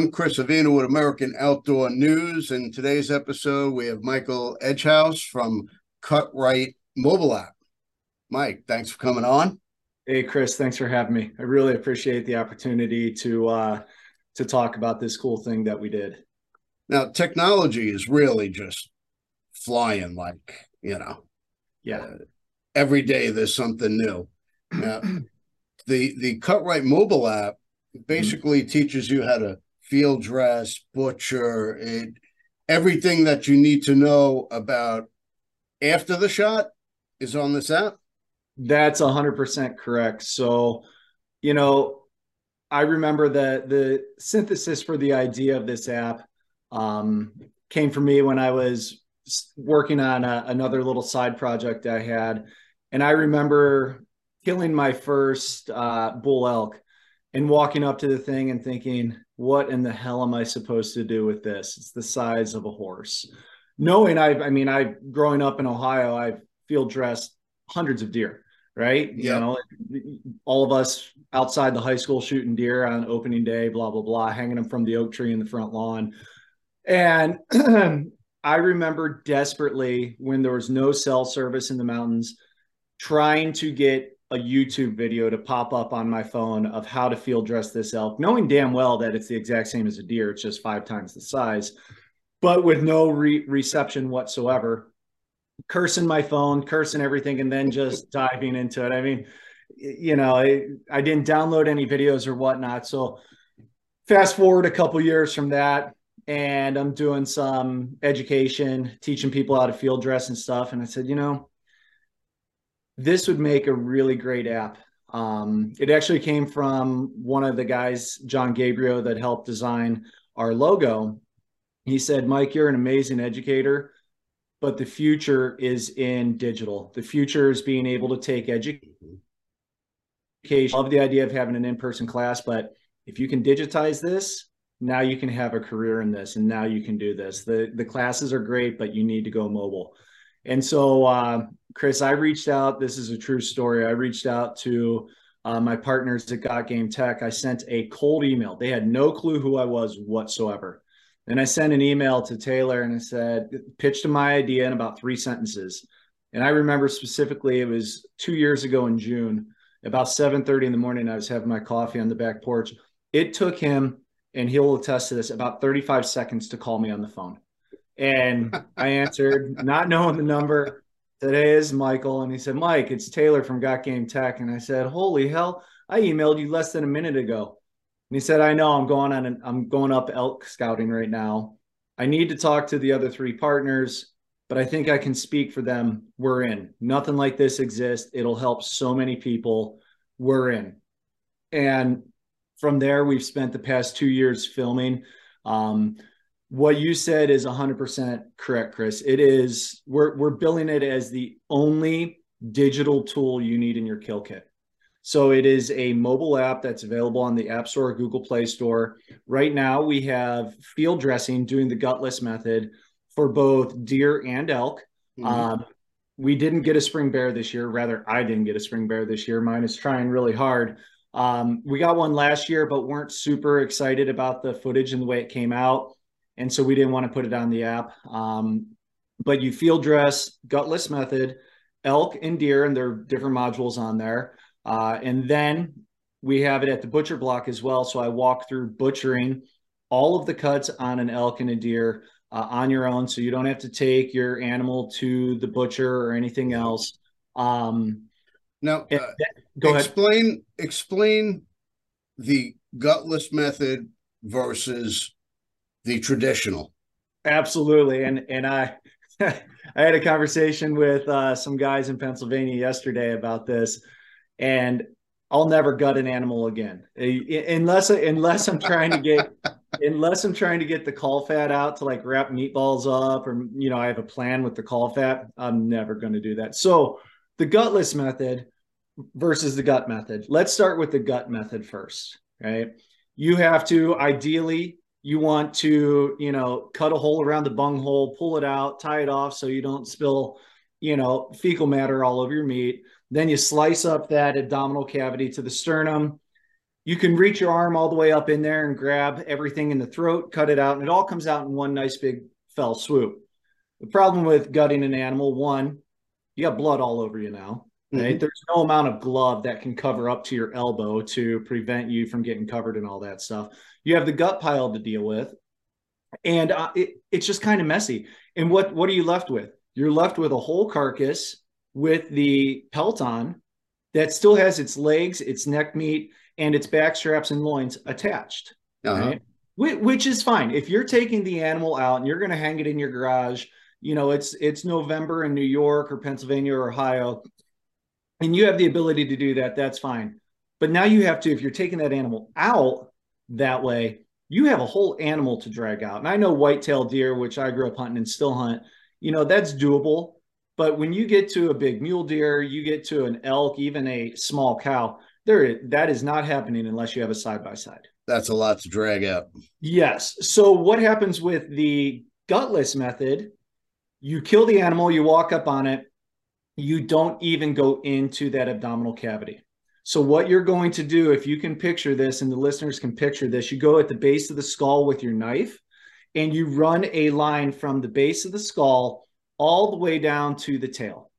I'm Chris Avina with American Outdoor News. In today's episode, we have Michael Edgehouse from CutRite Mobile App. Mike, thanks for coming on. Hey, Chris, thanks for having me. I really appreciate the opportunity to uh, to talk about this cool thing that we did. Now, technology is really just flying like, you know, yeah. Uh, every day there's something new. Now, the the CutRite mobile app basically mm-hmm. teaches you how to field dress, butcher, it, everything that you need to know about after the shot is on this app. That's 100% correct. So, you know, I remember that the synthesis for the idea of this app um, came from me when I was working on a, another little side project I had. And I remember killing my first uh, bull elk and walking up to the thing and thinking, what in the hell am I supposed to do with this? It's the size of a horse. Knowing I've, I mean, I growing up in Ohio, I've field dressed hundreds of deer, right? Yeah. You know, all of us outside the high school shooting deer on opening day, blah, blah, blah, hanging them from the oak tree in the front lawn. And I remember desperately when there was no cell service in the mountains, trying to get a YouTube video to pop up on my phone of how to field dress this elk, knowing damn well that it's the exact same as a deer. It's just five times the size, but with no re- reception whatsoever. Cursing my phone, cursing everything, and then just diving into it. I mean, you know, I, I didn't download any videos or whatnot. So fast forward a couple years from that, and I'm doing some education, teaching people how to field dress and stuff. And I said, you know, this would make a really great app. Um, it actually came from one of the guys, John Gabriel, that helped design our logo. He said, Mike, you're an amazing educator, but the future is in digital. The future is being able to take education. Love the idea of having an in person class, but if you can digitize this, now you can have a career in this and now you can do this. The, the classes are great, but you need to go mobile. And so, uh, Chris, I reached out. This is a true story. I reached out to uh, my partners at Got Game Tech. I sent a cold email. They had no clue who I was whatsoever. And I sent an email to Taylor and I said, pitched him my idea in about three sentences. And I remember specifically, it was two years ago in June, about 7:30 in the morning. I was having my coffee on the back porch. It took him, and he'll attest to this, about 35 seconds to call me on the phone. And I answered, not knowing the number. Today is Michael. And he said, Mike, it's Taylor from Got Game Tech. And I said, Holy hell, I emailed you less than a minute ago. And he said, I know I'm going on an, I'm going up elk scouting right now. I need to talk to the other three partners, but I think I can speak for them. We're in. Nothing like this exists. It'll help so many people. We're in. And from there, we've spent the past two years filming. Um, what you said is 100% correct chris. It is we're, we're billing it as the only digital tool you need in your kill kit. So it is a mobile app that's available on the app store or google play store. Right now we have field dressing doing the gutless method for both deer and elk. Mm-hmm. um, we didn't get a spring bear this year. Rather i didn't get a spring bear this year. Mine is trying really hard. Um, we got one last year but weren't super excited about the footage and the way it came out and so we didn't want to put it on the app. Um, but you field dress, gutless method, elk and deer, and there are different modules on there. Uh, and then we have it at the butcher block as well. So I walk through butchering all of the cuts on an elk and a deer uh, on your own. So you don't have to take your animal to the butcher or anything else. Um, now, uh, go explain, ahead. Explain the gutless method versus the traditional. Absolutely, and and I I had a conversation with uh, some guys in Pennsylvania yesterday about this, and I'll never gut an animal again unless unless I'm trying to get unless I'm trying to get the caul fat out to like wrap meatballs up or you know I have a plan with the caul fat. I'm never going to do that. So the gutless method versus the gut method. Let's start with the gut method first, right? You have to ideally you want to, you know, cut a hole around the bung hole, pull it out, tie it off so you don't spill, you know, fecal matter all over your meat. Then you slice up that abdominal cavity to the sternum. you can reach your arm all the way up in there and grab everything in the throat, cut it out, and it all comes out in one nice big fell swoop. The problem with gutting an animal, one, you got blood all over you now. Right? Mm-hmm. There's no amount of glove that can cover up to your elbow to prevent you from getting covered and all that stuff. You have the gut pile to deal with, and uh, it, it's just kind of messy. And what what are you left with? You're left with a whole carcass with the pelt on that still has its legs, its neck meat, and its back straps and loins attached. Uh-huh. Right? Which is fine. If you're taking the animal out and you're going to hang it in your garage, you know, it's it's November in New York or Pennsylvania or Ohio, and you have the ability to do that, that's fine. But now you have to, if you're taking that animal out that way, you have a whole animal to drag out. And I know whitetail deer, which I grew up hunting and still hunt, you know, that's doable. But when you get to a big mule deer, you get to an elk, even a small cow, there that is not happening unless you have a side by side. That's a lot to drag out. Yes. So what happens with the gutless method? You kill the animal, you walk up on it, you don't even go into that abdominal cavity. So what you're going to do, if you can picture this and the listeners can picture this, you go at the base of the skull with your knife and you run a line from the base of the skull all the way down to the tail.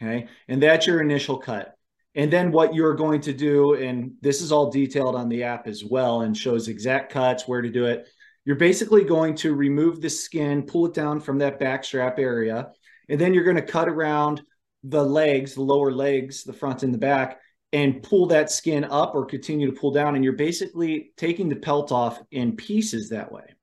Okay. And that's your initial cut. And then what you're going to do, and this is all detailed on the app as well and shows exact cuts, where to do it. You're basically going to remove the skin, pull it down from that back strap area, and then you're going to cut around the legs, the lower legs, the front and the back, and pull that skin up or continue to pull down. And you're basically taking the pelt off in pieces that way.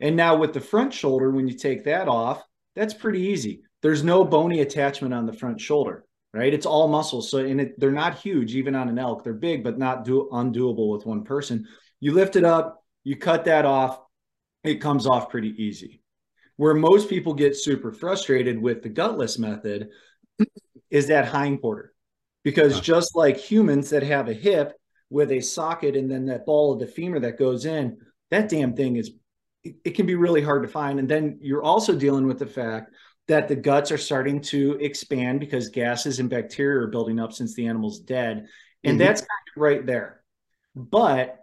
And now with the front shoulder, when you take that off, that's pretty easy. There's no bony attachment on the front shoulder right? It's all muscles. So and it, they're not huge, even on an elk. They're big, but not do undoable with one person. You lift it up, you cut that off, it comes off pretty easy. Where most people get super frustrated with the gutless method is that hind quarter. Because just like humans that have a hip with a socket and then that ball of the femur that goes in, that damn thing is it, it can be really hard to find. And then you're also dealing with the fact that the guts are starting to expand because gases and bacteria are building up since the animal's dead. And mm-hmm. that's kind of right there. But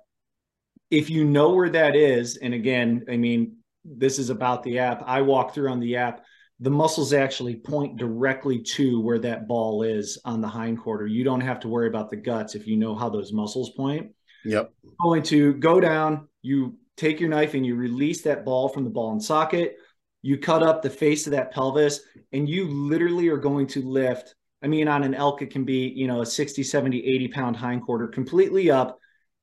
if you know where that is, and again, I mean, this is about the app. I walk through on the app. The muscles actually point directly to where that ball is on the hind quarter. You don't have to worry about the guts if you know how those muscles point. Yep. going to go down, you take your knife and you release that ball from the ball and socket you cut up the face of that pelvis and you literally are going to lift i mean on an elk it can be you know a 60 70 80 pound hindquarter completely up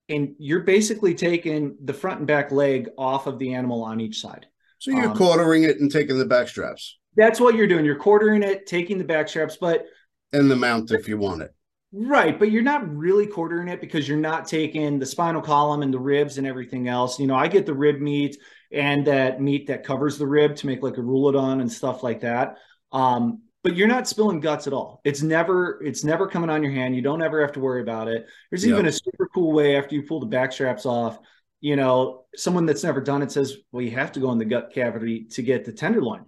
and you're basically taking the front and back leg off of the animal on each side so you're um, quartering it and taking the back straps that's what you're doing you're quartering it taking the back straps but and the mount if you want it Right, but you're not really quartering it because you're not taking the spinal column and the ribs and everything else. You know, I get the rib meat and that meat that covers the rib to make like a rouladen and stuff like that. Um, but you're not spilling guts at all. It's never it's never coming on your hand. You don't ever have to worry about it. There's yep. even a super cool way after you pull the back straps off. You know, someone that's never done it says, "Well, you have to go in the gut cavity to get the tenderloin,"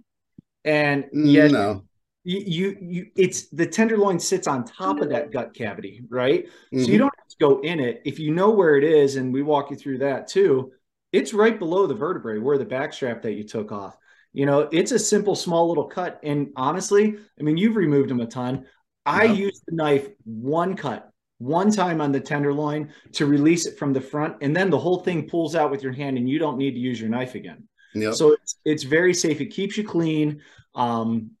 and yet no you, you, you it's the tenderloin sits on top of that gut cavity, right? Mm-hmm. So you mm-hmm. don't have to go in it. If you know where it is, and we walk you through that too, it's right below the vertebrae where the back strap that you took off. You know, it's a simple, small little cut. And honestly, I mean, you've removed them a ton. I use the knife one cut, one time on the tenderloin to release it from the front, and then the whole thing pulls out with your hand, and you don't need to use your knife again. Yep. So it's it's very safe. It keeps you clean. Um,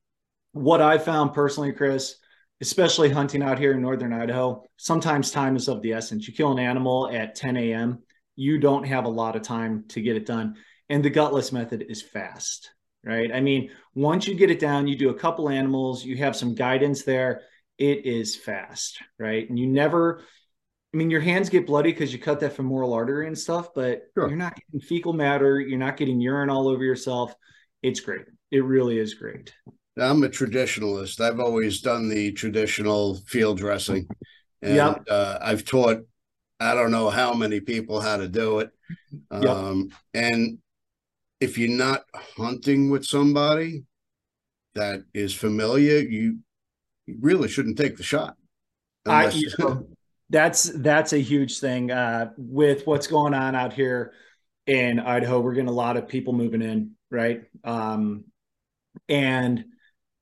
what I found personally, Chris, especially hunting out here in northern Idaho, sometimes time is of the essence. You kill an animal at 10 a.m., you don't have a lot of time to get it done. And the gutless method is fast, right? I mean, once you get it down, you do a couple animals, you have some guidance there, it is fast, right? And you never, I mean, your hands get bloody because you cut that femoral artery and stuff, but sure. you're not getting fecal matter, you're not getting urine all over yourself. It's great. It really is great. I'm a traditionalist. I've always done the traditional field dressing. And yep. uh, I've taught, I don't know how many people how to do it. Um, yep. And if you're not hunting with somebody that is familiar, you, you really shouldn't take the shot. Unless... I, you know, that's that's a huge thing uh, with what's going on out here in Idaho. We're getting a lot of people moving in, right? Um, and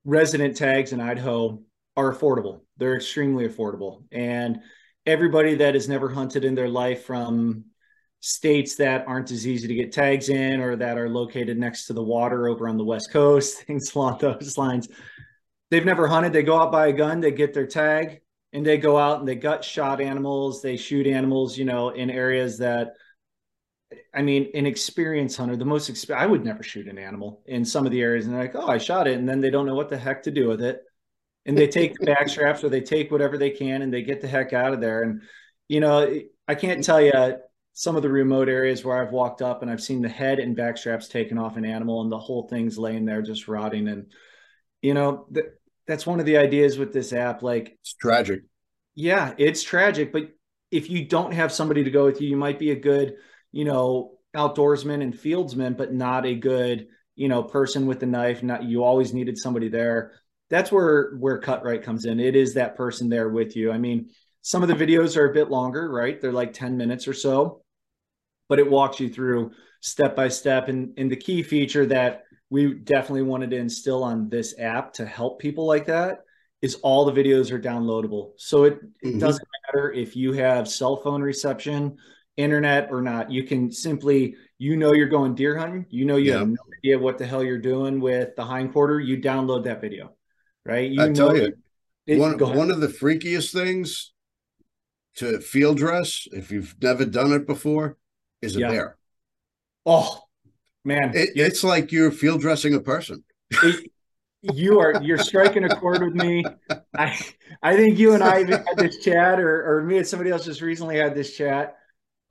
resident tags in Idaho are affordable. They're extremely affordable, and everybody that has never hunted in their life from states that aren't as easy to get tags in or that are located next to the water over on the west coast, things along those lines. They've never hunted. They go out buy a gun, they get their tag, and they go out and they gut shot animals. They shoot animals, you know, in areas that I mean, an experienced hunter, the most exp- I would never shoot an animal in some of the areas, and they're like, "Oh, I shot it," and then they don't know what the heck to do with it, and they take back straps or they take whatever they can and they get the heck out of there. And you know, I can't tell you some of the remote areas where I've walked up and I've seen the head and back straps taken off an animal, and the whole thing's laying there just rotting. And you know, that's one of the ideas with this app. Like, it's tragic. Yeah, it's tragic, but if you don't have somebody to go with you, you might be a good you know, outdoorsman and fieldsman, but not a good, you know, person with a knife. Not you always needed somebody there. That's where where CutRite comes in. It is that person there with you. I mean, some of the videos are a bit longer, right? They're like 10 minutes or so, but it walks you through step by step. And, and the key feature that we definitely wanted to instill on this app to help people like that is all the videos are downloadable. So it, it mm-hmm. doesn't matter if you have cell phone reception, internet or not. You can simply, you know, you're going deer hunting. You know, you yep. have no idea what the hell you're doing with the hind quarter. You download that video, right? You I tell you, it, one one of the freakiest things to field dress, if you've never done it before, is a yeah. bear. Oh man, it, it's like you're field dressing a person. It, you are you're striking a chord with me. I I think you and I even had this chat, or or me and somebody else just recently had this chat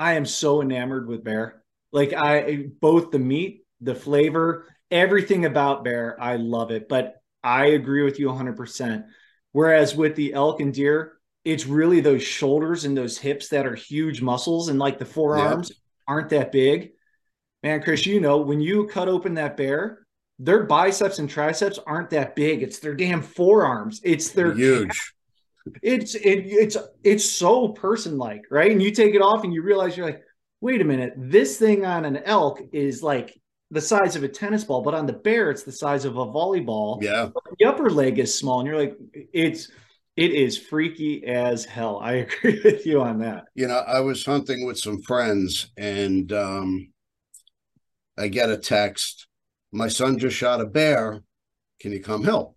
I am so enamored with bear. Like I both the meat, the flavor, everything about bear, I love it. But I agree with you 100%. Whereas with the elk and deer, it's really those shoulders and those hips that are huge muscles and like the forearms aren't that big. Man, Chris, you know, when you cut open that bear, their biceps and triceps aren't that big. It's their damn forearms. It's their huge it's it, it's it's so person like, right? And you take it off and you realize you're like, wait a minute, this thing on an elk is like the size of a tennis ball, but on the bear, it's the size of a volleyball. Yeah. The upper leg is small, and you're like, it's it is freaky as hell. I agree with you on that. You know, I was hunting with some friends and um I get a text. My son just shot a bear. Can you come help?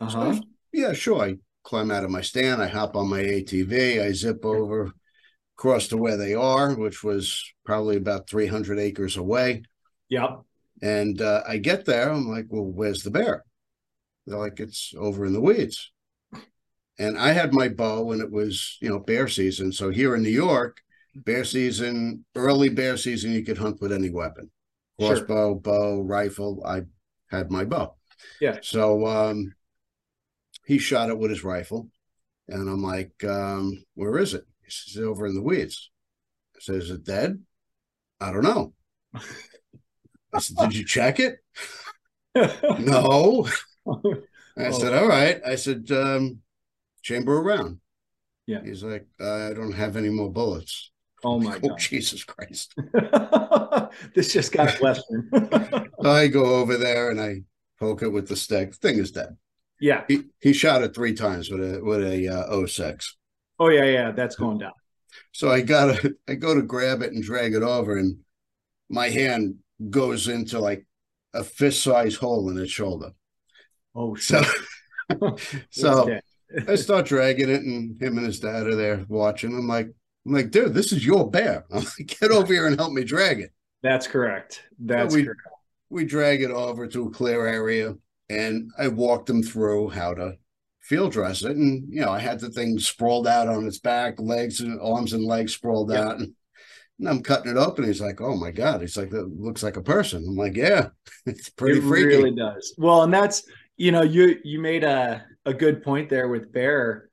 Uh-huh. So, yeah, sure. I climb out of my stand. I hop on my ATV. I zip over across to where they are, which was probably about 300 acres away. Yep. And uh, I get there. I'm like, well, where's the bear? They're like, it's over in the weeds. And I had my bow and it was, you know, bear season. So here in New York, bear season, early bear season, you could hunt with any weapon crossbow, sure. bow, rifle. I had my bow. Yeah. So um, he shot it with his rifle. And I'm like, um, where is it? He says, over in the weeds. I said, is it dead? I don't know. I said, did you check it? no. I oh. said, all right. I said, um, chamber around. Yeah. He's like, I don't have any more bullets. Oh my oh, God. Jesus Christ. this just got Western. I go over there and I poke it with the stick. Thing is dead. Yeah, he, he shot it three times with a with a uh, 06. Oh yeah, yeah, that's going down. So I got to I go to grab it and drag it over, and my hand goes into like a fist size hole in its shoulder. Oh, so so I start dragging it, and him and his dad are there watching. I'm like, I'm like, dude, this is your bear. I'm like, get over here and help me drag it. That's correct. That's so we, correct. We drag it over to a clear area and I walked them through how to field dress it. And, you know, I had the thing sprawled out on its back, legs and arms and legs sprawled out. And, and, I'm cutting it open. He's like, oh my God. He's like, that looks like a person. I'm like, yeah, it's pretty it freaky. really does. Well, and that's, you know, you, you made a, a good point there with bear.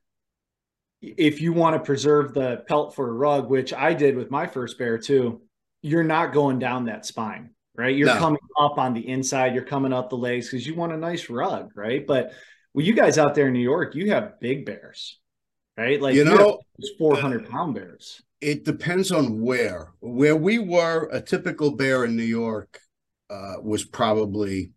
If you want to preserve the pelt for a rug, which I did with my first bear too, you're not going down that spine right? You're no. coming up on the inside, you're coming up the legs because you want a nice rug, right? But well, you guys out there in New York, you have big bears, right? Like you know, four hundred pound bears. It depends on where. Where we were, a typical bear in New York uh, was probably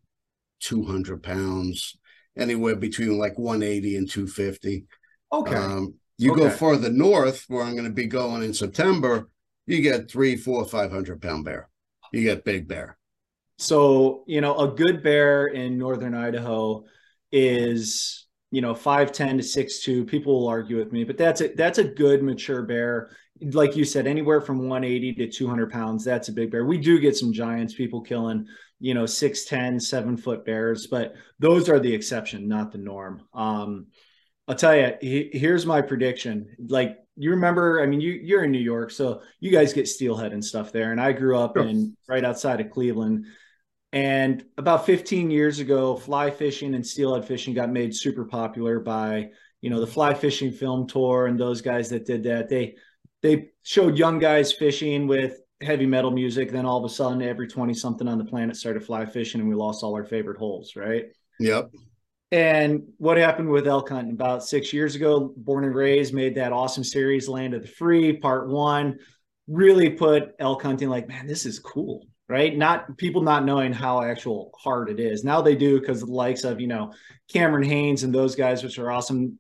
two hundred pounds, anywhere between like one eighty and two fifty. Okay. Um, you Okay. go further north, where I'm going to be going in September, you get three, four, five hundred pound bear. You get big bear. So, you know, a good bear in northern Idaho is, you know, 5'10 to 6'2. People will argue with me, but that's a that's a good mature bear. Like you said, anywhere from 180 to 200 pounds, that's a big bear. We do get some giants, people killing, you know, 6'10, seven foot bears, but those are the exception, not the norm. Um, I'll tell you, he, here's my prediction. Like you remember, I mean, you you're in New York, so you guys get steelhead and stuff there. And I grew up Sure. in right outside of Cleveland. And about 15 years ago, fly fishing and steelhead fishing got made super popular by, you know, the fly fishing film tour and those guys that did that. They they showed young guys fishing with heavy metal music. Then all of a sudden, every 20 something on the planet started fly fishing and we lost all our favorite holes, right? Yep. And what happened with elk hunting about six years ago? Born and raised made that awesome series, Land of the Free, part one. Really put elk hunting like, man, this is cool, right? Not people not knowing how actual hard it is. Now they do because the likes of you know Cameron Hanes and those guys, which are awesome,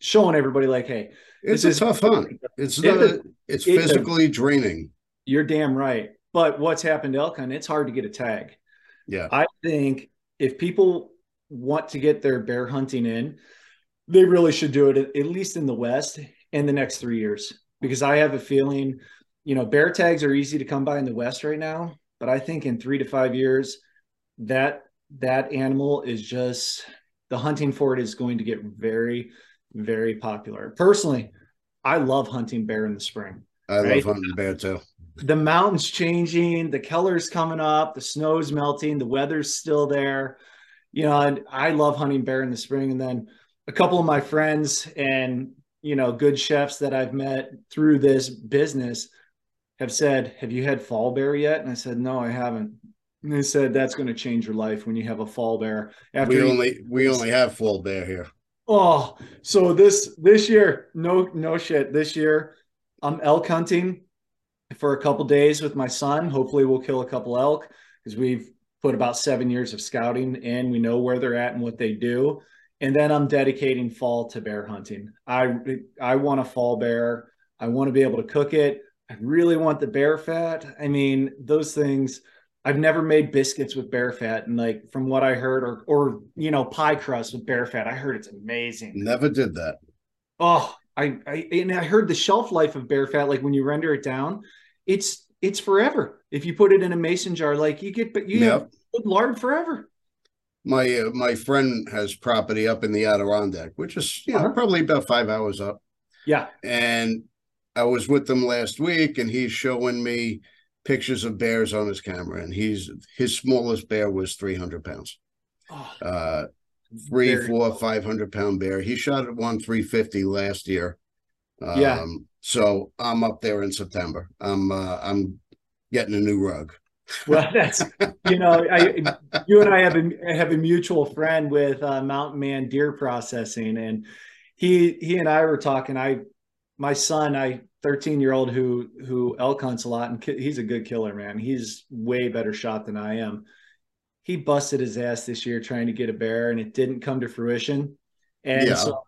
showing everybody like, hey, It's This a is- tough hunt. It's not, a- it's physically draining. you're damn right. But what's happened to elk hunting? It's hard to get a tag. Yeah. I think if people want to get their bear hunting in, they really should do it at, least in the West in the next three years. Because I have a feeling, you know, bear tags are easy to come by in the West right now, but I think in three to five years, that that animal is just the hunting for it is going to get very, very popular. Personally, I love hunting bear in the spring I Right. love hunting bear too. the mountains changing, the colors coming up, the snow's melting, the weather's still there. You know, and I love hunting bear in the spring. And then a couple of my friends and you know, good chefs that I've met through this business have said, Have you had fall bear yet? And I said, No, I haven't. And they said that's going to change your life when you have a fall bear. After We only we only have fall bear here. Oh, so this this year, no no shit. This year, I'm elk hunting for a couple days with my son. Hopefully, we'll kill a couple elk because we've put about seven years of scouting in. We know where they're at and what they do. And then I'm dedicating fall to bear hunting. I I want a fall bear. I want to be able to cook it. I really want the bear fat. I mean, those things. I've never made biscuits with bear fat, and like from what I heard, or or you know, pie crust with bear fat. I heard it's amazing. Never did that. Oh, I, I and I heard the shelf life of bear fat, like when you render it down, it's it's forever. If you put it in a mason jar, like you get, but you Yep. have good lard forever. My uh, my friend has property up in the Adirondack, which is you know Uh-huh. probably about five hours up. Yeah. And I was with them last week, and he's showing me pictures of bears on his camera, and he's his smallest bear was three hundred pounds. Oh, uh, three, four, cool. five hundred pound bear. He shot at one three fifty last year. Um, Yeah. So I'm up there in September. I'm uh, I'm getting a new rug. Well, that's you know, I you and I have a have a mutual friend with uh, Mountain Man Deer Processing, and he he and I were talking. I my son, I 13 year old who who elk hunts a lot, and ki- he's a good killer, man. He's way better shot than I am. He busted his ass this year trying to get a bear, and it didn't come to fruition. And Yeah. so,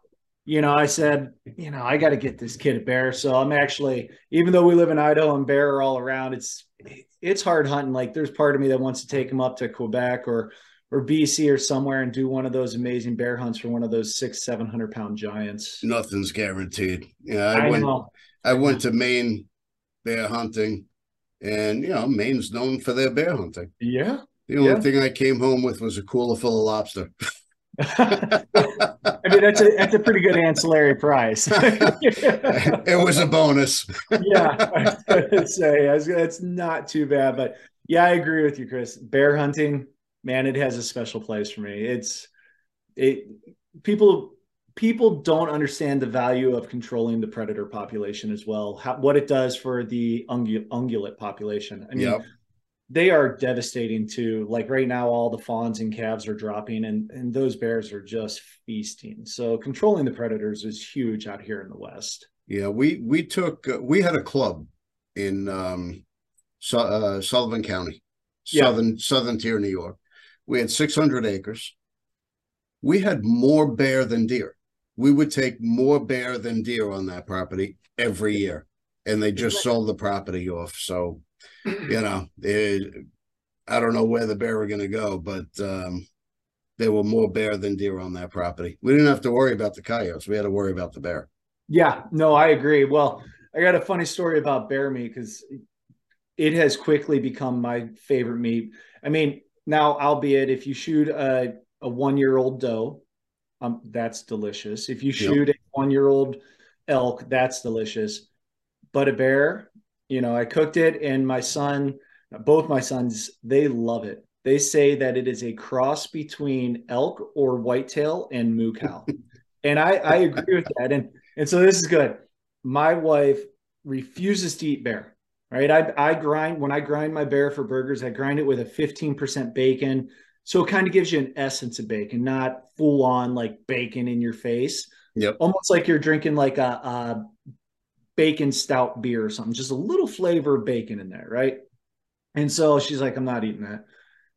you know, I said, you know, I got to get this kid a bear. So I'm actually, even though we live in Idaho and bear are all around, it's it's hard hunting. Like there's part of me that wants to take him up to Quebec or or BC or somewhere and do one of those amazing bear hunts for one of those six, seven hundred pound giants. Nothing's guaranteed. Yeah, I, I went. know. I went to Maine bear hunting, and you know Maine's known for their bear hunting. Yeah. The only Yeah. thing I came home with was a cooler full of lobster. Mean, that's a that's a pretty good ancillary prize. it was a bonus. yeah, I was say it's not too bad, but yeah, I agree with you, Chris. Bear hunting, man, it has a special place for me. It's it people people don't understand the value of controlling the predator population as well. How, what it does for the ungu- ungulate population. I mean, Yep. They are devastating too. Like right now, all the fawns and calves are dropping, and and those bears are just feasting. So controlling the predators is huge out here in the West. Yeah, we we took uh, we had a club in um, uh, Sullivan County, southern yeah. southern tier, New York. We had 600 acres. We had more bear than deer. We would take more bear than deer on that property every year, and they just sold the property off. So you know, it, I don't know where the bear were going to go, but um, there were more bear than deer on that property. We didn't have to worry about the coyotes. We had to worry about the bear. Yeah, no, I agree. Well, I got a funny story about bear meat because it has quickly become my favorite meat. I mean, now, albeit if you shoot a, a one year old doe, um, that's delicious. If you shoot yep. a one year old elk, that's delicious. But a bear, you know, I cooked it, and my son, both my sons, they love it. They say that it is a cross between elk or whitetail and moo cow. and I, I agree with that. And and so this is good. My wife refuses to eat bear. Right. I, I grind when I grind my bear for burgers, I grind it with a 15% bacon. So it kind of gives you an essence of bacon, not full on like bacon in your face. Yep. Almost like you're drinking like a, a bacon stout beer or something, just a little flavor of bacon in there, right? And so she's like, I'm not eating that.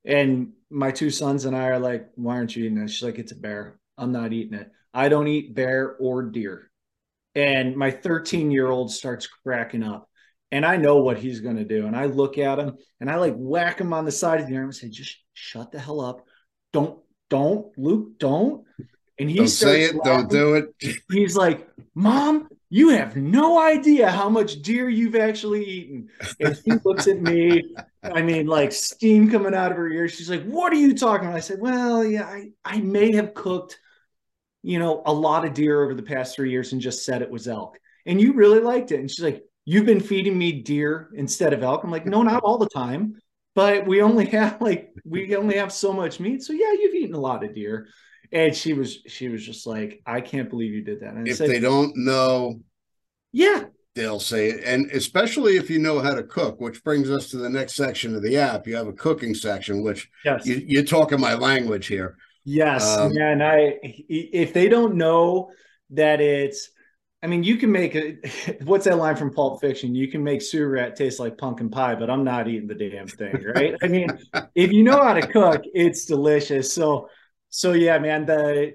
And my two sons and I are like, why aren't you eating that? She's like, it's a bear. I'm not eating it. I don't eat bear or deer. And my 13 year old starts cracking up. And I know what he's going to do. And I look at him and I like whack him on the side of the arm and say, just shut the hell up. Don't, don't, Luke, don't. And he don't say it, laughing. don't do it. He's like, Mom, you have no idea how much deer you've actually eaten. And she looks at me, I mean, like steam coming out of her ears. She's like, What are you talking about? I said, Well, yeah, I, I may have cooked, you know, a lot of deer over the past three years and just said it was elk. And you really liked it. And she's like, You've been feeding me deer instead of elk. I'm like, No, not all the time. But we only have like we only have so much meat. So yeah, you've eaten a lot of deer. And she was she was just like, I can't believe you did that. And if said, they don't know, yeah, they'll say it. And especially if you know how to cook, which brings us to the next section of the app. You have a cooking section, which yes. you, are talking my language here. Yes, um, and I if they don't know that it's I mean, you can make it. What's that line from Pulp Fiction? You can make sewer taste like pumpkin pie, but I'm not eating the damn thing, right? I mean, if you know how to cook, it's delicious. So so yeah, man, the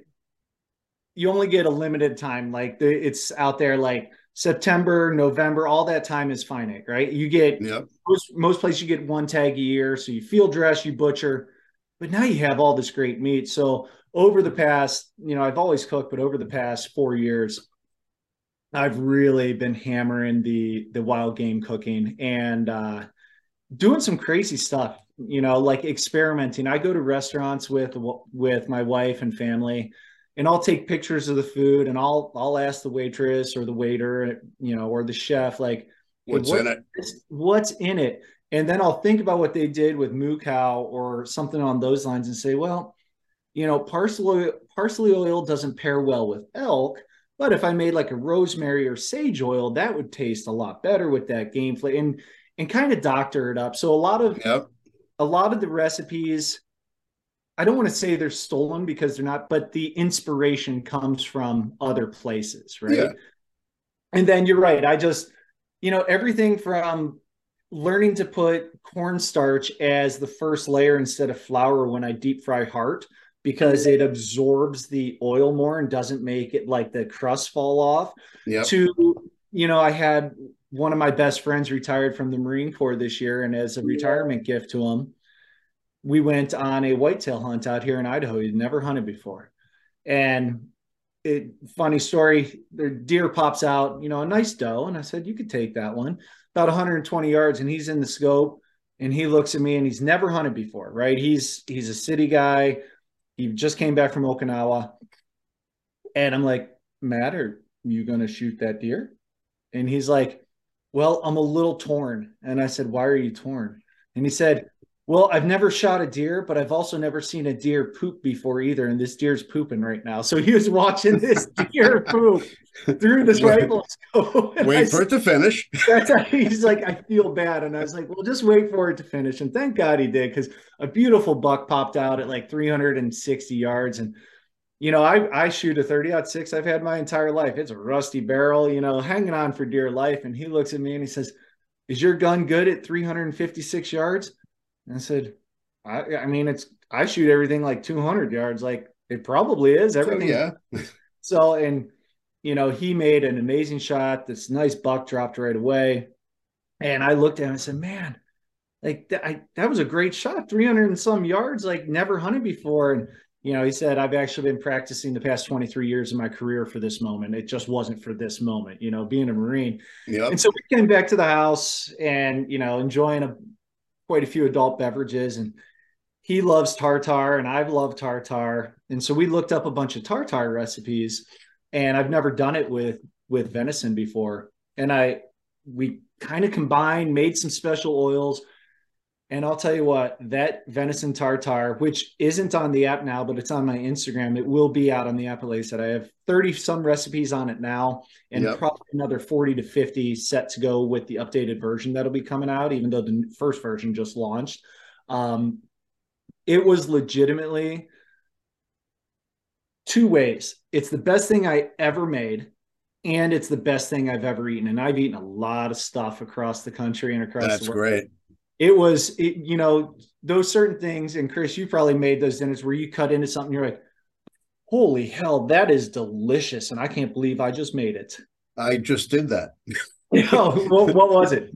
you only get a limited time. Like the, it's out there like September, November, all that time is finite, right? You get yep. most most places you get one tag a year. So you field dress, you butcher, but now you have all this great meat. So over the past, you know, I've always cooked, but over the past four years, I've really been hammering the the wild game cooking and uh doing some crazy stuff you know like experimenting. I go to restaurants with with my wife and family and i'll take pictures of the food and i'll i'll ask the waitress or the waiter you know or the chef like what's what, in it? what's in it? And then i'll think about what they did with moo cow or something on those lines and say well you know parsley parsley oil doesn't pair well with elk but if i made like a rosemary or sage oil that would taste a lot better with that game flavor and and kind of doctor it up. So a lot of yep a lot of the recipes I don't want to say they're stolen because they're not, but the inspiration comes from other places, right? Yeah. And then you're right. I just, you know, everything from learning to put cornstarch as the first layer instead of flour when I deep fry heart because it absorbs the oil more and doesn't make it like the crust fall off. Yeah. To, you know, I had one of my best friends retired from the Marine Corps this year, and as a retirement gift to him, we went on a whitetail hunt out here in Idaho. He'd never hunted before, and it funny story. The deer pops out, you know, a nice doe, and I said you could take that one about 120 yards, and he's in the scope, and he looks at me, and he's never hunted before, right? He's he's a city guy. He just came back from Okinawa, and I'm like, Matt, are you gonna shoot that deer? And he's like, well, I'm a little torn. And I said, Why are you torn? And he said, Well, I've never shot a deer, but I've also never seen a deer poop before either. And this deer's pooping right now. So he was watching this deer poop through this rifle scope. Wait for it to finish. That's how he's like, I feel bad. And I was like, well, just wait for it to finish. And thank God he did because a beautiful buck popped out at like 360 yards. And, you know, I, I shoot a 30 out six I've had my entire life. It's a rusty barrel, you know, hanging on for dear life. And he looks at me and he says, Is your gun good at 356 yards? And I said, I, I mean, it's I shoot everything like 200 yards. Like it probably is everything. yeah. so, and you know, he made an amazing shot. This nice buck dropped right away, and I looked at him and said, "Man, like that, I, that was a great shot, 300 and some yards. Like never hunted before." And you know, he said, I've actually been practicing the past 23 years of my career for this moment. It just wasn't for this moment, you know, being a Marine. Yep. And so we came back to the house and, you know, enjoying a quite a few adult beverages and he loves tartar and I've loved tartar. And so we looked up a bunch of tartar recipes and I've never done it with with venison before. And I we kind of combined, made some special oils. And I'll tell you what, that venison tartar, which isn't on the app now, but it's on my Instagram, it will be out on the app. Like I said, I have 30 some recipes on it now, and yep. probably another 40 to 50 set to go with the updated version that'll be coming out, even though the first version just launched. Um, it was legitimately two ways. It's the best thing I ever made, and it's the best thing I've ever eaten. And I've eaten a lot of stuff across the country and across That's the world. great. It was, it, you know, those certain things. And Chris, you probably made those dinners where you cut into something, you're like, holy hell, that is delicious. And I can't believe I just made it. I just did that. know, what, what, was it?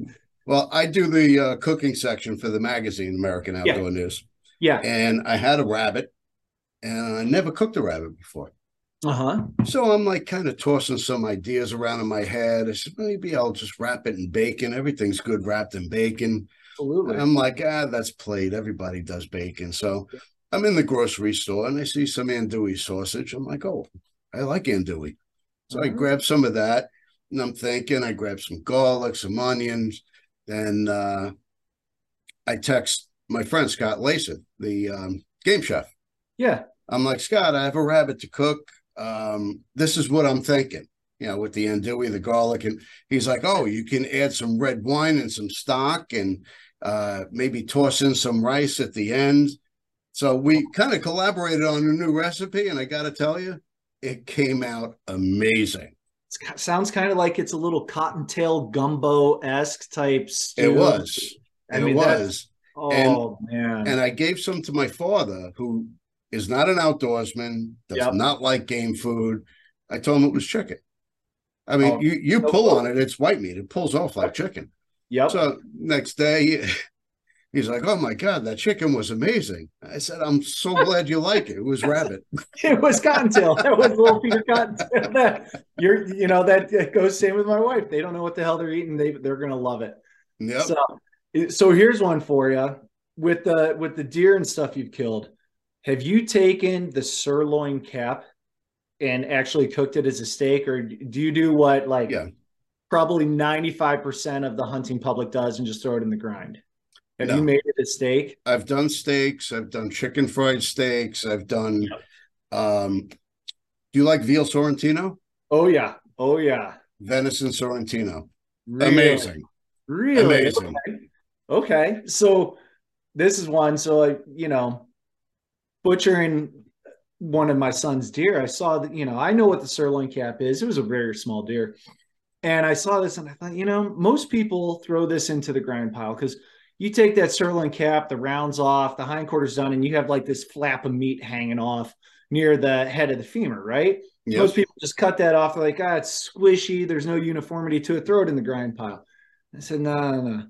Well, I do the uh, cooking section for the magazine, American Outdoor yeah. News. Yeah. And I had a rabbit and I never cooked a rabbit before. Uh-huh. So I'm like kind of tossing some ideas around in my head. I said, maybe I'll just wrap it in bacon. Everything's good wrapped in bacon. Absolutely. And I'm like, ah, that's played. Everybody does bacon. So I'm in the grocery store and I see some andouille sausage. I'm like, oh, I like andouille. So uh-huh. I grab some of that and I'm thinking, I grab some garlic, some onions. Then uh, I text my friend Scott Lacey, the um, game chef. Yeah. I'm like, Scott, I have a rabbit to cook. Um, this is what I'm thinking, you know, with the andouille, the garlic. And he's like, oh, you can add some red wine and some stock and uh, maybe toss in some rice at the end. So we kind of collaborated on a new recipe. And I got to tell you, it came out amazing. It sounds kind of like it's a little cottontail gumbo esque type stew. It was. I it mean, was. Oh and, man! And I gave some to my father, who is not an outdoorsman, does yep. not like game food. I told him it was chicken. I mean, oh, you you pull cool. on it, it's white meat. It pulls off like chicken. Yep. So next day, he's like, "Oh my god, that chicken was amazing." I said, "I'm so glad you like it. It was rabbit. it was cottontail. That was little Peter Cottontail. That you're, you know, that goes same with my wife. They don't know what the hell they're eating. They they're gonna love it. Yep. So so here's one for you with the with the deer and stuff you've killed. Have you taken the sirloin cap and actually cooked it as a steak, or do you do what like yeah. Probably 95% of the hunting public does and just throw it in the grind? Have no. you made it a steak? I've done steaks, I've done chicken fried steaks, I've done um do you like veal sorrentino? Oh yeah. Oh yeah. Venison sorrentino. Really? Amazing. Really? Amazing. Okay. Okay. So this is one. So I, you know, butchering one of my son's deer, I saw that, you know, I know what the sirloin cap is. It was a very small deer. And I saw this and I thought, you know, most people throw this into the grind pile because you take that sirloin cap, the rounds off, the hindquarters done, and you have like this flap of meat hanging off near the head of the femur, right? Yep. Most people just cut that off. They're like, ah, it's squishy. There's no uniformity to it. Throw it in the grind pile. I said, no, no, no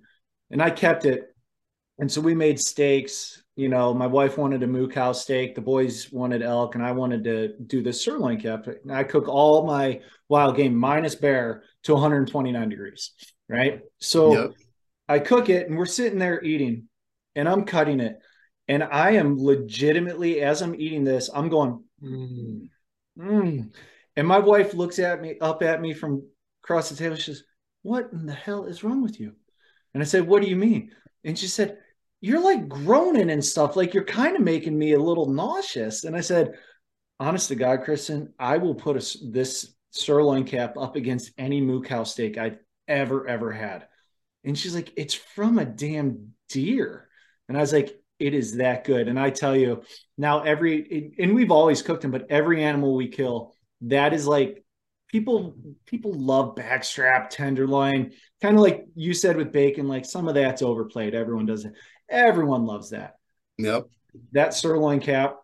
and I kept it. And so we made steaks. You know, my wife wanted a moo cow steak, the boys wanted elk, and I wanted to do the sirloin cap. And I cook all my wild game minus bear to 129 degrees, right? So yep. I cook it, and we're sitting there eating, and I'm cutting it, and I am legitimately as I'm eating this, I'm going, mm, mm. and my wife looks at me up at me from across the table. She says, "What in the hell is wrong with you?" And I said, What do you mean? And she said, you're like groaning and stuff. Like you're kind of making me a little nauseous. And I said, honest to God, Kristen, I will put a, this sirloin cap up against any moo cow steak I've ever, ever had. And she's like, it's from a damn deer. And I was like, it is that good. And I tell you, now every, and we've always cooked them, but every animal we kill, that is like people people love backstrap tenderloin kind of like you said with bacon like some of that's overplayed everyone does it everyone loves that. Yep. That sirloin cap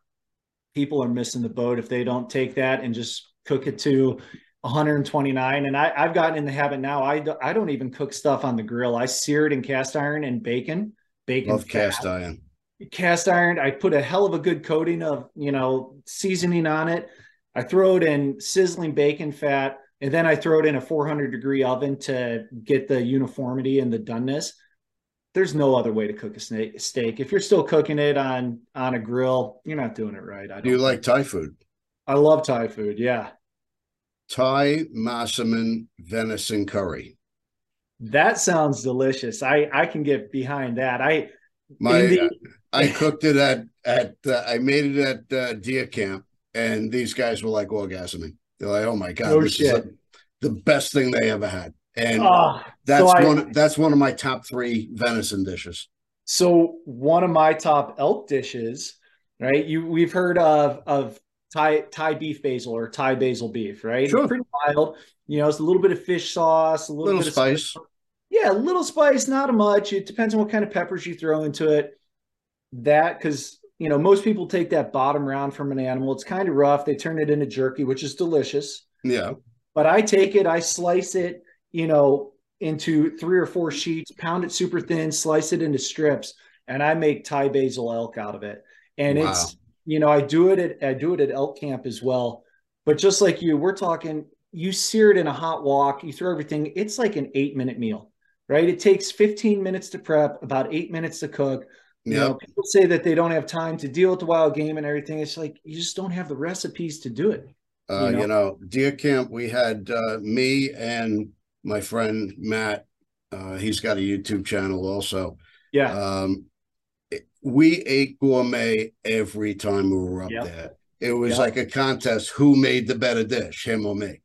people are missing the boat if they don't take that and just cook it to 129 and I, i've gotten in the habit now I, I don't even cook stuff on the grill. I sear it in cast iron and bacon bacon love cast iron. Cast iron i put a hell of a good coating of you know seasoning on it. I throw it in sizzling bacon fat, and then I throw it in a 400 degree oven to get the uniformity and the doneness. There's no other way to cook a snake, steak. If you're still cooking it on on a grill, you're not doing it right. I Do you like Thai food? I love Thai food. Yeah. Thai massaman venison curry. That sounds delicious. I I can get behind that. I my the... I cooked it at at uh, I made it at uh, deer camp and these guys were like orgasming. They're like, "Oh my god, no this shit. is the best thing they ever had." And oh, that's so one. I, that's one of my top three venison dishes. So one of my top elk dishes, right? You we've heard of of Thai Thai beef basil or Thai basil beef, right? Sure. It's pretty mild. You know, it's a little bit of fish sauce, a little, little bit spice. Of spice. Yeah, a little spice, not a much. It depends on what kind of peppers you throw into it. That because you know, most people take that bottom round from an animal. It's kind of rough. They turn it into jerky, which is delicious. Yeah. But I take it, I slice it, you know, into three or four sheets, pound it super thin, slice it into strips, and I make Thai basil elk out of it. And wow. it's, you know, I do it at I do it at elk camp as well. But just like you, we're talking, you sear it in a hot wok, you throw everything, it's like an eight minute meal, right? It takes 15 minutes to prep, about eight minutes to cook you know, people say that they don't have time to deal with the wild game and everything. It's like you just don't have the recipes to do it. Uh, you, know? you know, deer camp, we had uh, me and my friend Matt. Uh, he's got a YouTube channel also. Yeah. Um, we ate gourmet every time we were up yep. there. It was yep. like a contest: who made the better dish, him or me?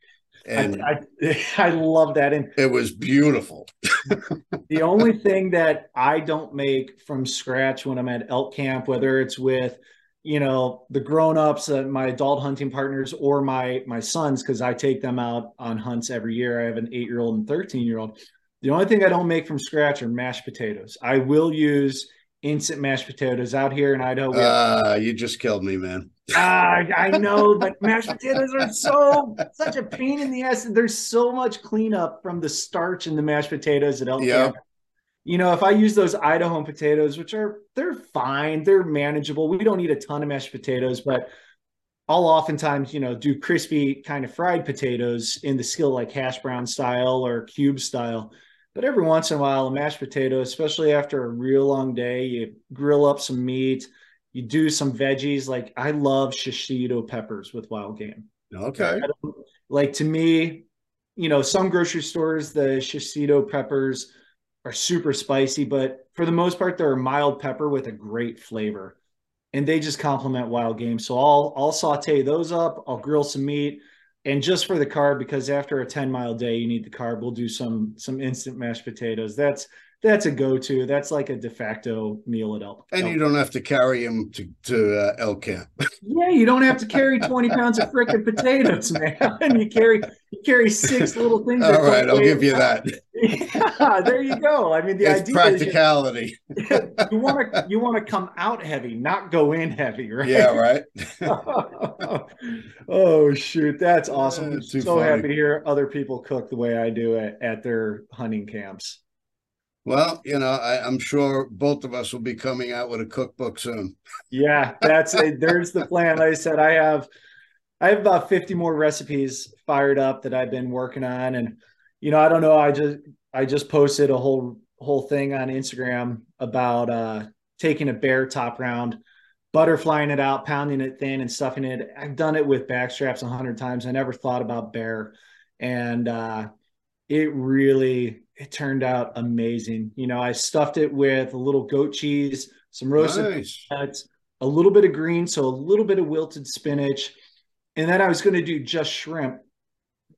and I, I, I love that. And it was beautiful. the only thing that I don't make from scratch when I'm at elk camp, whether it's with you know the grown-ups uh, my adult hunting partners or my my sons because i take them out on hunts every year. I have an eight-year-old and 13 year old the only thing i don't make from scratch are mashed potatoes. I will use instant mashed potatoes out here in idaho. Uh, you just killed me man. Ah, I know, but mashed potatoes are so such a pain in the ass. There's so much cleanup from the starch in the mashed potatoes at Elk yep. You know, if I use those Idaho potatoes, which are they're fine, they're manageable. We don't eat a ton of mashed potatoes, but I'll oftentimes, you know, do crispy kind of fried potatoes in the skillet like hash brown style or cube style. But every once in a while, a mashed potato, especially after a real long day, you grill up some meat you do some veggies. Like I love shishito peppers with wild game. Okay. Like to me, you know, some grocery stores, the shishito peppers are super spicy, but for the most part, they're a mild pepper with a great flavor. And they just complement wild game. So I'll I'll saute those up. I'll grill some meat. And just for the carb, because after a 10 mile day, you need the carb, we'll do some some instant mashed potatoes. That's that's a go-to. That's like a de facto meal at elk. And elk. you don't have to carry them to, to uh, elk camp. yeah, you don't have to carry 20 pounds of freaking potatoes, man. And you carry you carry six little things. All right, I'll give you that. Yeah, there you go. I mean, the it's idea practicality. Is you, you want to you want to come out heavy, not go in heavy, right? Yeah, right. oh shoot, that's awesome. So funny. happy to hear other people cook the way I do it at their hunting camps. Well, you know, I, am sure both of us will be coming out with a cookbook soon. Yeah, that's it. There's the plan. Like I said, I have I have about 50 more recipes fired up that I've been working on. And, you know, I don't know. I just I just posted a whole whole thing on Instagram about uh taking a bear top round, butterflying it out, pounding it thin and stuffing it. I've done it with backstraps a hundred times. I never thought about bear. And uh it really it turned out amazing. You know, I stuffed it with a little goat cheese, some roasted nice. nuts, a little bit of green, so a little bit of wilted spinach, and then I was going to do just shrimp.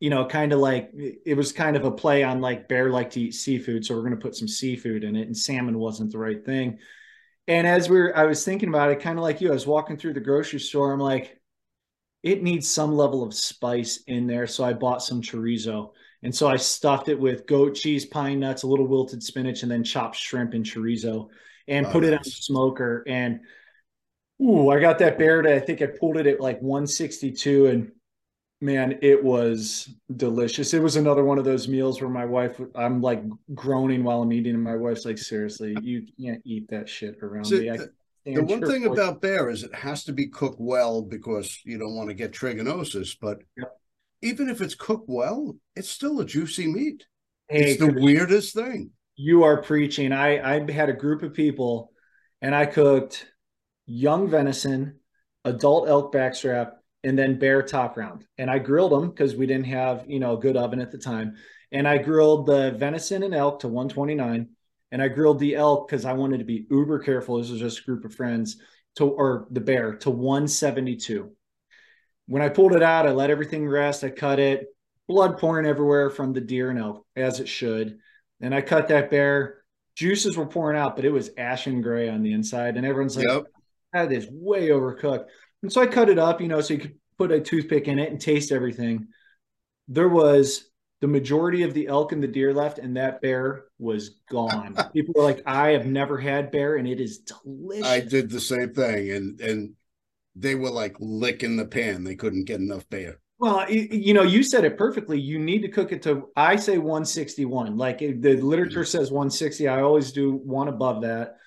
You know, kind of like it was kind of a play on like bear like to eat seafood, so we're going to put some seafood in it, and salmon wasn't the right thing. And as we are I was thinking about it, kind of like you, I was walking through the grocery store. I'm like, it needs some level of spice in there, so I bought some chorizo and so I stuffed it with goat cheese, pine nuts, a little wilted spinach, and then chopped shrimp and chorizo and oh, put nice. it on the smoker. And ooh, I got that bear to, I think I pulled it at like 162 and man, it was delicious. It was another one of those meals where my wife, I'm like groaning while I'm eating, and my wife's like, seriously, you can't eat that shit around so me. The, the one thing about bear is it has to be cooked well because you don't want to get trichinosis, but yep even if it's cooked well, it's still a juicy meat. Hey, it's the weirdest thing. You are preaching. I I had a group of people, and I cooked young venison, adult elk backstrap, and then bear top round. And I grilled them because we didn't have you know a good oven at the time. And I grilled the venison and elk to 129, and I grilled the elk because I wanted to be uber careful. This was just a group of friends to or the bear to 172 when I pulled it out, I let everything rest. I cut it, blood pouring everywhere from the deer and elk, as it should. And I cut that bear. Juices were pouring out, but it was ashen gray on the inside. And everyone's like, yep. that is way overcooked. And so I cut it up, you know, so you could put a toothpick in it and taste everything. There was the majority of the elk and the deer left, and that bear was gone. People were like, I have never had bear, and it is delicious. I did the same thing. And and they were like licking the pan. They couldn't get enough bear. Well, you know, you said it perfectly. You need to cook it to, I say 161. Like the literature mm-hmm. says 160. I always do one above that.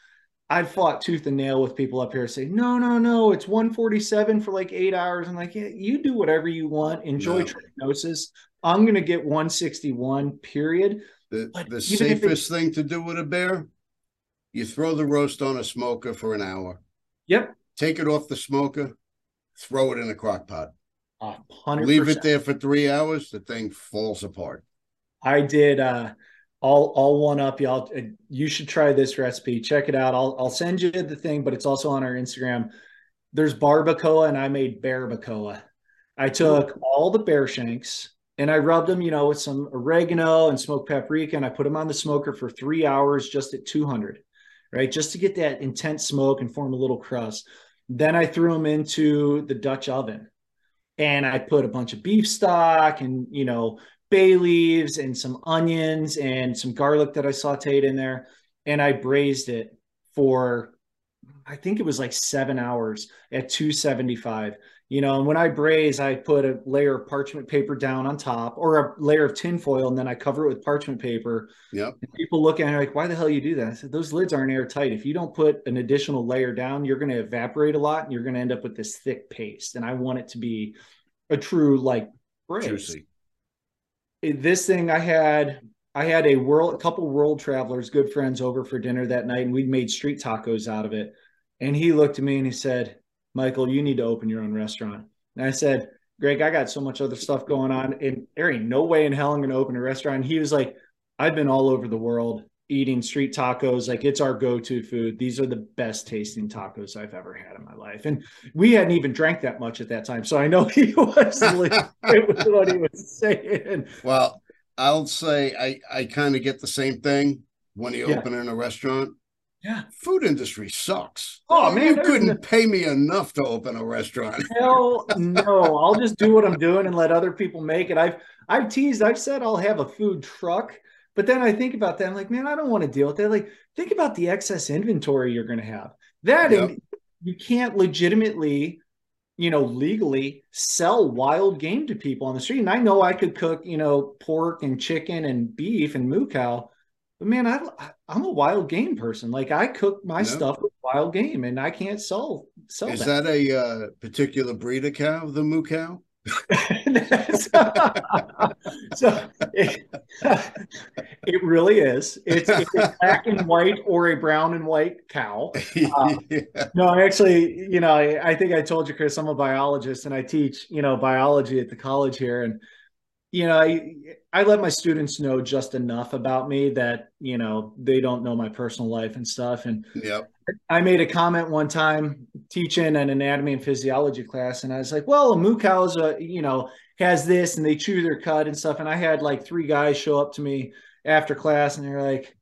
I've fought tooth and nail with people up here say, no, no, no, it's 147 for like eight hours. I'm like, yeah, you do whatever you want. Enjoy no. trichinosis. I'm going to get 161, period. The, the safest thing to do with a bear, you throw the roast on a smoker for an hour. Yep take it off the smoker, throw it in a crock pot. Uh, Leave it there for three hours, the thing falls apart. I did uh I'll I'll one up y'all. Uh, you should try this recipe. Check it out. I'll I'll send you the thing, but it's also on our Instagram. There's barbacoa, and I made barbacoa. I took all the bear shanks and I rubbed them, you know, with some oregano and smoked paprika, and I put them on the smoker for three hours just at 200, right? Just to get that intense smoke and form a little crust. Then I threw them into the Dutch oven and I put a bunch of beef stock and, you know, bay leaves and some onions and some garlic that I sauteed in there. And I braised it for, I think it was like seven hours at 275 you know and when i braise i put a layer of parchment paper down on top or a layer of tinfoil and then i cover it with parchment paper. Yep. People look at it like why the hell you do that? I said those lids aren't airtight. If you don't put an additional layer down you're going to evaporate a lot and you're going to end up with this thick paste. And i want it to be a true like braise. juicy this thing i had i had a world a couple world travelers good friends over for dinner that night and we made street tacos out of it and he looked at me and he said Michael, you need to open your own restaurant. And I said, Greg, I got so much other stuff going on. And there ain't no way in hell I'm to open a restaurant. And he was like, I've been all over the world eating street tacos. Like it's our go-to food. These are the best tasting tacos I've ever had in my life. And we hadn't even drank that much at that time. So I know he was with what he was saying. Well, I'll say I, I kind of get the same thing when you yeah. open in a restaurant. Yeah. Food industry sucks. Oh man, you couldn't no... pay me enough to open a restaurant. Hell no. I'll just do what I'm doing and let other people make it. I've I've teased, I've said I'll have a food truck, but then I think about that. I'm like, man, I don't want to deal with that. Like, think about the excess inventory you're gonna have. That yep. you can't legitimately you know, legally sell wild game to people on the street. And I know I could cook, you know, pork and chicken and beef and moo cow, but man, I, I'm a wild game person. Like I cook my stuff with wild game, and I can't sell sell. Is that, that a uh, particular breed of cow, the moo cow? so it, it, really is. It's, it's, a black and white or a brown and white cow. Uh, yeah. No, actually, you know, I, I think I told you, Chris, I'm a biologist and I teach, you know, biology at the college here. And you know, I I let my students know just enough about me that you know they don't know my personal life and stuff. And yep. I made a comment one time teaching an anatomy and physiology class, and I was like, "Well, a moo cow's a you know has this, and they chew their cud and stuff." And I had like three guys show up to me after class, and they're like,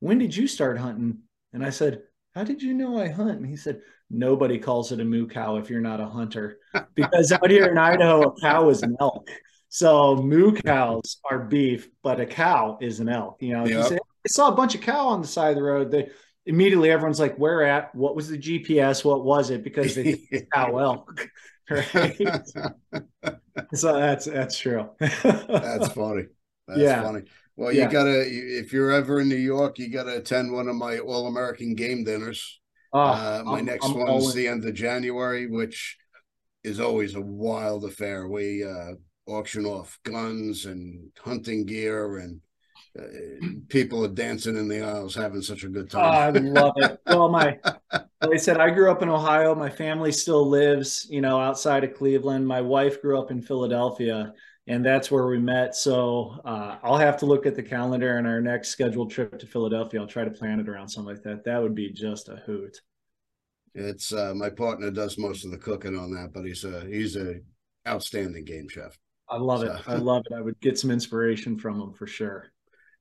"When did you start hunting?" And I said, "How did you know I hunt?" And he said, "Nobody calls it a moo cow if you're not a hunter, because out here in Idaho, a cow is an elk." So moo cows are beef, but a cow is an elk. You know, yep. say, I saw a bunch of cow on the side of the road. They immediately everyone's like, "Where at? What was the GPS? What was it?" Because they cow elk, right? so that's that's true. that's funny. That's yeah. funny. Well, you yeah. gotta if you're ever in New York, you gotta attend one of my All American game dinners. Oh, uh, my I'm, next I'm one's the end of January, which is always a wild affair. We uh, auction off guns and hunting gear and uh, people are dancing in the aisles having such a good time. Oh, I love it. Well, my like I said, I grew up in Ohio. My family still lives, you know, outside of Cleveland. My wife grew up in Philadelphia, and that's where we met. So uh, I'll have to look at the calendar and our next scheduled trip to Philadelphia. I'll try to plan it around something like that. That would be just a hoot. It's uh, my partner does most of the cooking on that, but he's a he's a outstanding game chef. I love so. it. I love it. I would get some inspiration from him for sure.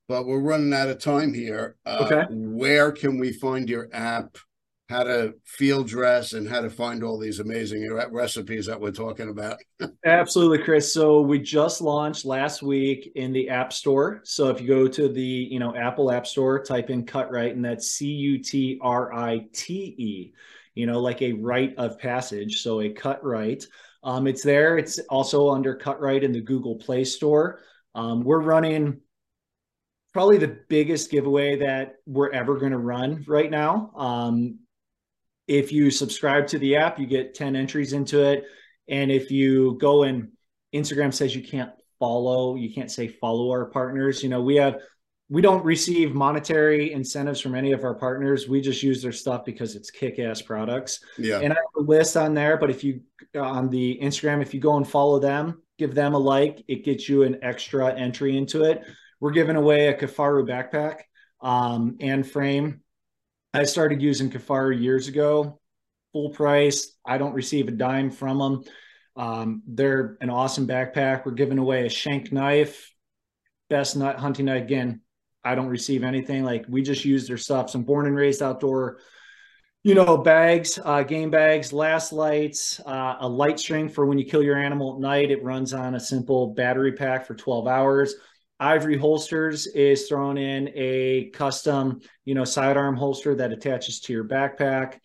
But we're running out of time here. Uh, okay. Where can we find your app? How to field dress and how to find all these amazing recipes that we're talking about. Absolutely, Chris. So we just launched last week in the App Store. So if you go to the you know Apple App Store, type in CutRite, and that's C U T R I T E. You know, like a rite of passage. So a CutRite. Um, it's there. It's also under CutRite in the Google Play Store. Um, we're running probably the biggest giveaway that we're ever going to run right now. Um, if you subscribe to the app, you get 10 entries into it. And if you go and Instagram says you can't follow, you can't say follow our partners. You know, we have we don't receive monetary incentives from any of our partners. We just use their stuff because it's kick-ass products. Yeah. And I have a list on there, but if you on the Instagram, if you go and follow them, give them a like, it gets you an extra entry into it. We're giving away a Kifaru backpack um, and frame. I started using Kifaru years ago, full price. I don't receive a dime from them. Um, they're an awesome backpack. We're giving away a shank knife, best nut hunting knife again I don't receive anything. Like we just use their stuff. Some born and raised outdoor, you know, bags, uh, game bags, last lights, uh, a light string for when you kill your animal at night. It runs on a simple battery pack for 12 hours. Ivory Holsters is thrown in a custom, you know, sidearm holster that attaches to your backpack.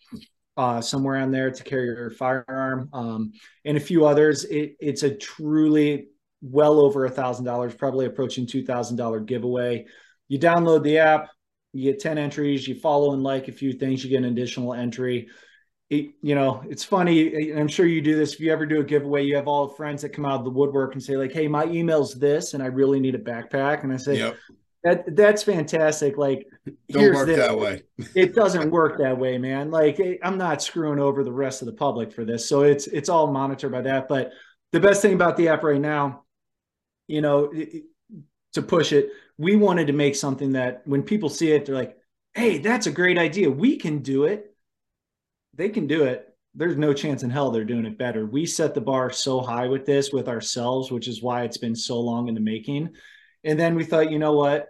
Uh, somewhere on there to carry your firearm, um, and a few others. It, it's a truly well over a thousand dollars, probably approaching two thousand dollar giveaway you download the app, you get 10 entries, you follow and like a few things, you get an additional entry. It, you know, it's funny. I'm sure you do this. If you ever do a giveaway, you have all the friends that come out of the woodwork and say, like, hey, my email's this, and I really need a backpack. And I say, yep. that that's fantastic. Like, don't work this. that way. it doesn't work that way, man. Like, eh, I'm not screwing over the rest of the public for this. So it's it's all monitored by that. But the best thing about the app right now, you know, it, to push it, we wanted to make something that when people see it, they're like, hey, that's a great idea. We can do it. They can do it. There's no chance in hell they're doing it better. We set the bar so high with this with ourselves, which is why it's been so long in the making. And then we thought, you know what?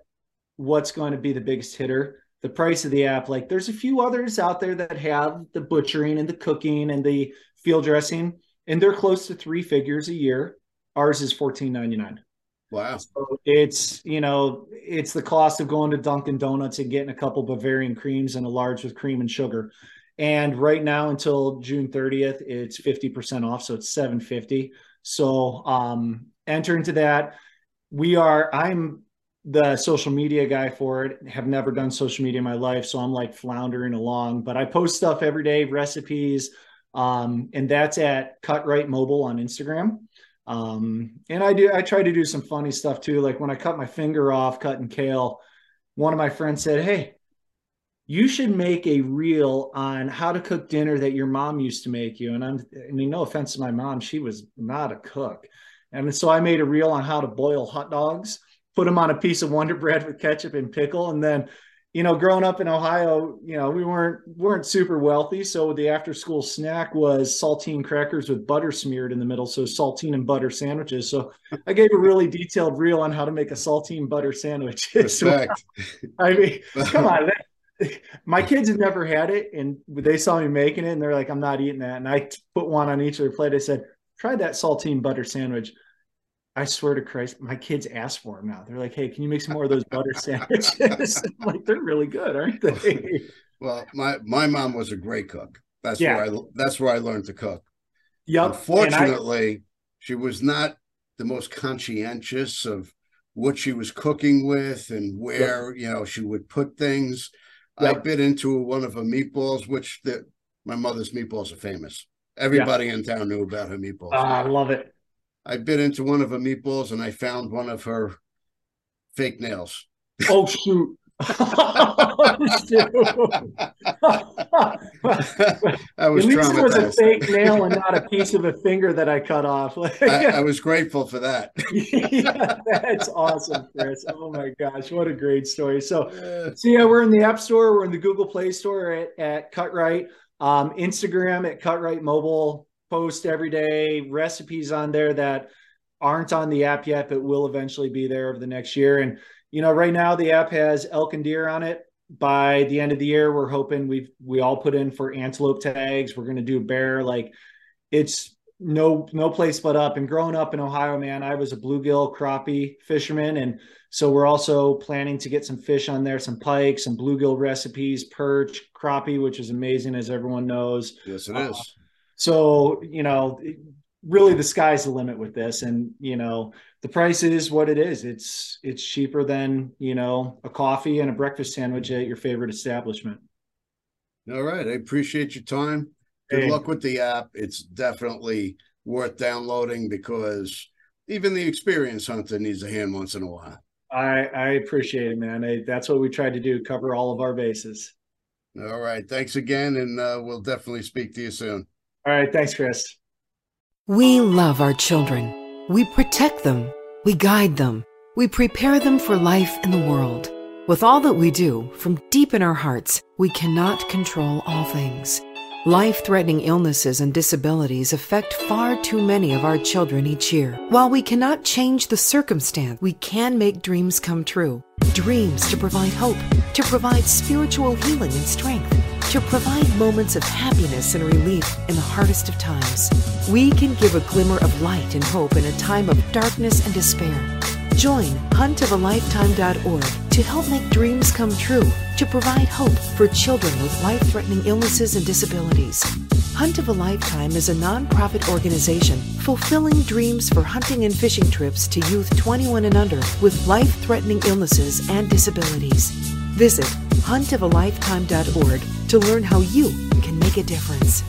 What's going to be the biggest hitter? The price of the app. Like there's a few others out there that have the butchering and the cooking and the field dressing, and they're close to three figures a year. Ours is fourteen ninety nine. Wow. So it's, you know, it's the cost of going to Dunkin' Donuts and getting a couple Bavarian creams and a large with cream and sugar. And right now until June 30th, it's 50% off. So it's 750. So um enter into that. We are, I'm the social media guy for it. Have never done social media in my life. So I'm like floundering along, but I post stuff every day, recipes. Um, and that's at CutRite Mobile on Instagram. Um, and I do, I try to do some funny stuff too. Like when I cut my finger off cutting kale, one of my friends said, Hey, you should make a reel on how to cook dinner that your mom used to make you. And I'm, I mean, no offense to my mom, she was not a cook. And so I made a reel on how to boil hot dogs, put them on a piece of Wonder Bread with ketchup and pickle, and then you know, growing up in Ohio, you know, we weren't weren't super wealthy, so the after school snack was saltine crackers with butter smeared in the middle, so saltine and butter sandwiches. So I gave a really detailed reel on how to make a saltine butter sandwich. Respect. I mean, come on. My kids had never had it, and they saw me making it, and they're like, "I'm not eating that." And I put one on each of their plate. I said, "Try that saltine butter sandwich." I swear to Christ, my kids ask for them now. They're like, "Hey, can you make some more of those butter sandwiches?" like, they're really good, aren't they? Well, my my mom was a great cook. That's yeah. where I that's where I learned to cook. Yep. Unfortunately, I, she was not the most conscientious of what she was cooking with and where yep. you know she would put things. I bit into one of her meatballs, which the, my mother's meatballs are famous. Everybody in town knew about her meatballs. Uh, I love it. I bit into one of her meatballs and I found one of her fake nails. Oh shoot. I was At least it was a fake nail and not a piece of a finger that I cut off. I, I, was grateful for that. yeah, that's awesome, Chris. Oh my gosh, what a great story. So, so yeah, we're in the App Store, we're in the Google Play Store at, at CutRite, um, Instagram at CutRite Mobile, post every day recipes on there that aren't on the app yet, but will eventually be there over the next year. And you know, right now the app has elk and deer on it. By the end of the year, we're hoping we've we all put in for antelope tags. We're going to do bear. Like it's no no place but up. And growing up in Ohio, man, I was a bluegill crappie fisherman, and so we're also planning to get some fish on there, some pike, some bluegill recipes, perch, crappie, which is amazing as everyone knows. Yes, it uh, is. So, you know, really the sky's the limit with this. And, you know, the price is what it is. It's it's cheaper than, you know, a coffee and a breakfast sandwich at your favorite establishment. All right. I appreciate your time. Good hey. luck with the app. It's definitely worth downloading because even the experienced hunter needs a hand once in a while. I, I appreciate it, man. I, that's what we tried to do, cover all of our bases. All right. Thanks again. And uh, we'll definitely speak to you soon. All right. Thanks, Chris. We love our children. We protect them. We guide them. We prepare them for life in the world. With all that we do, from deep in our hearts, we cannot control all things. Life threatening illnesses and disabilities affect far too many of our children each year. While we cannot change the circumstance, we can make dreams come true. Dreams to provide hope, to provide spiritual healing and strength to provide moments of happiness and relief in the hardest of times. We can give a glimmer of light and hope in a time of darkness and despair. Join huntofalifetime.org to help make dreams come true, to provide hope for children with life threatening illnesses and disabilities. Hunt of a Lifetime is a nonprofit organization fulfilling dreams for hunting and fishing trips to youth 21 and under with life threatening illnesses and disabilities. Visit huntofalifetime.org to learn how you can make a difference.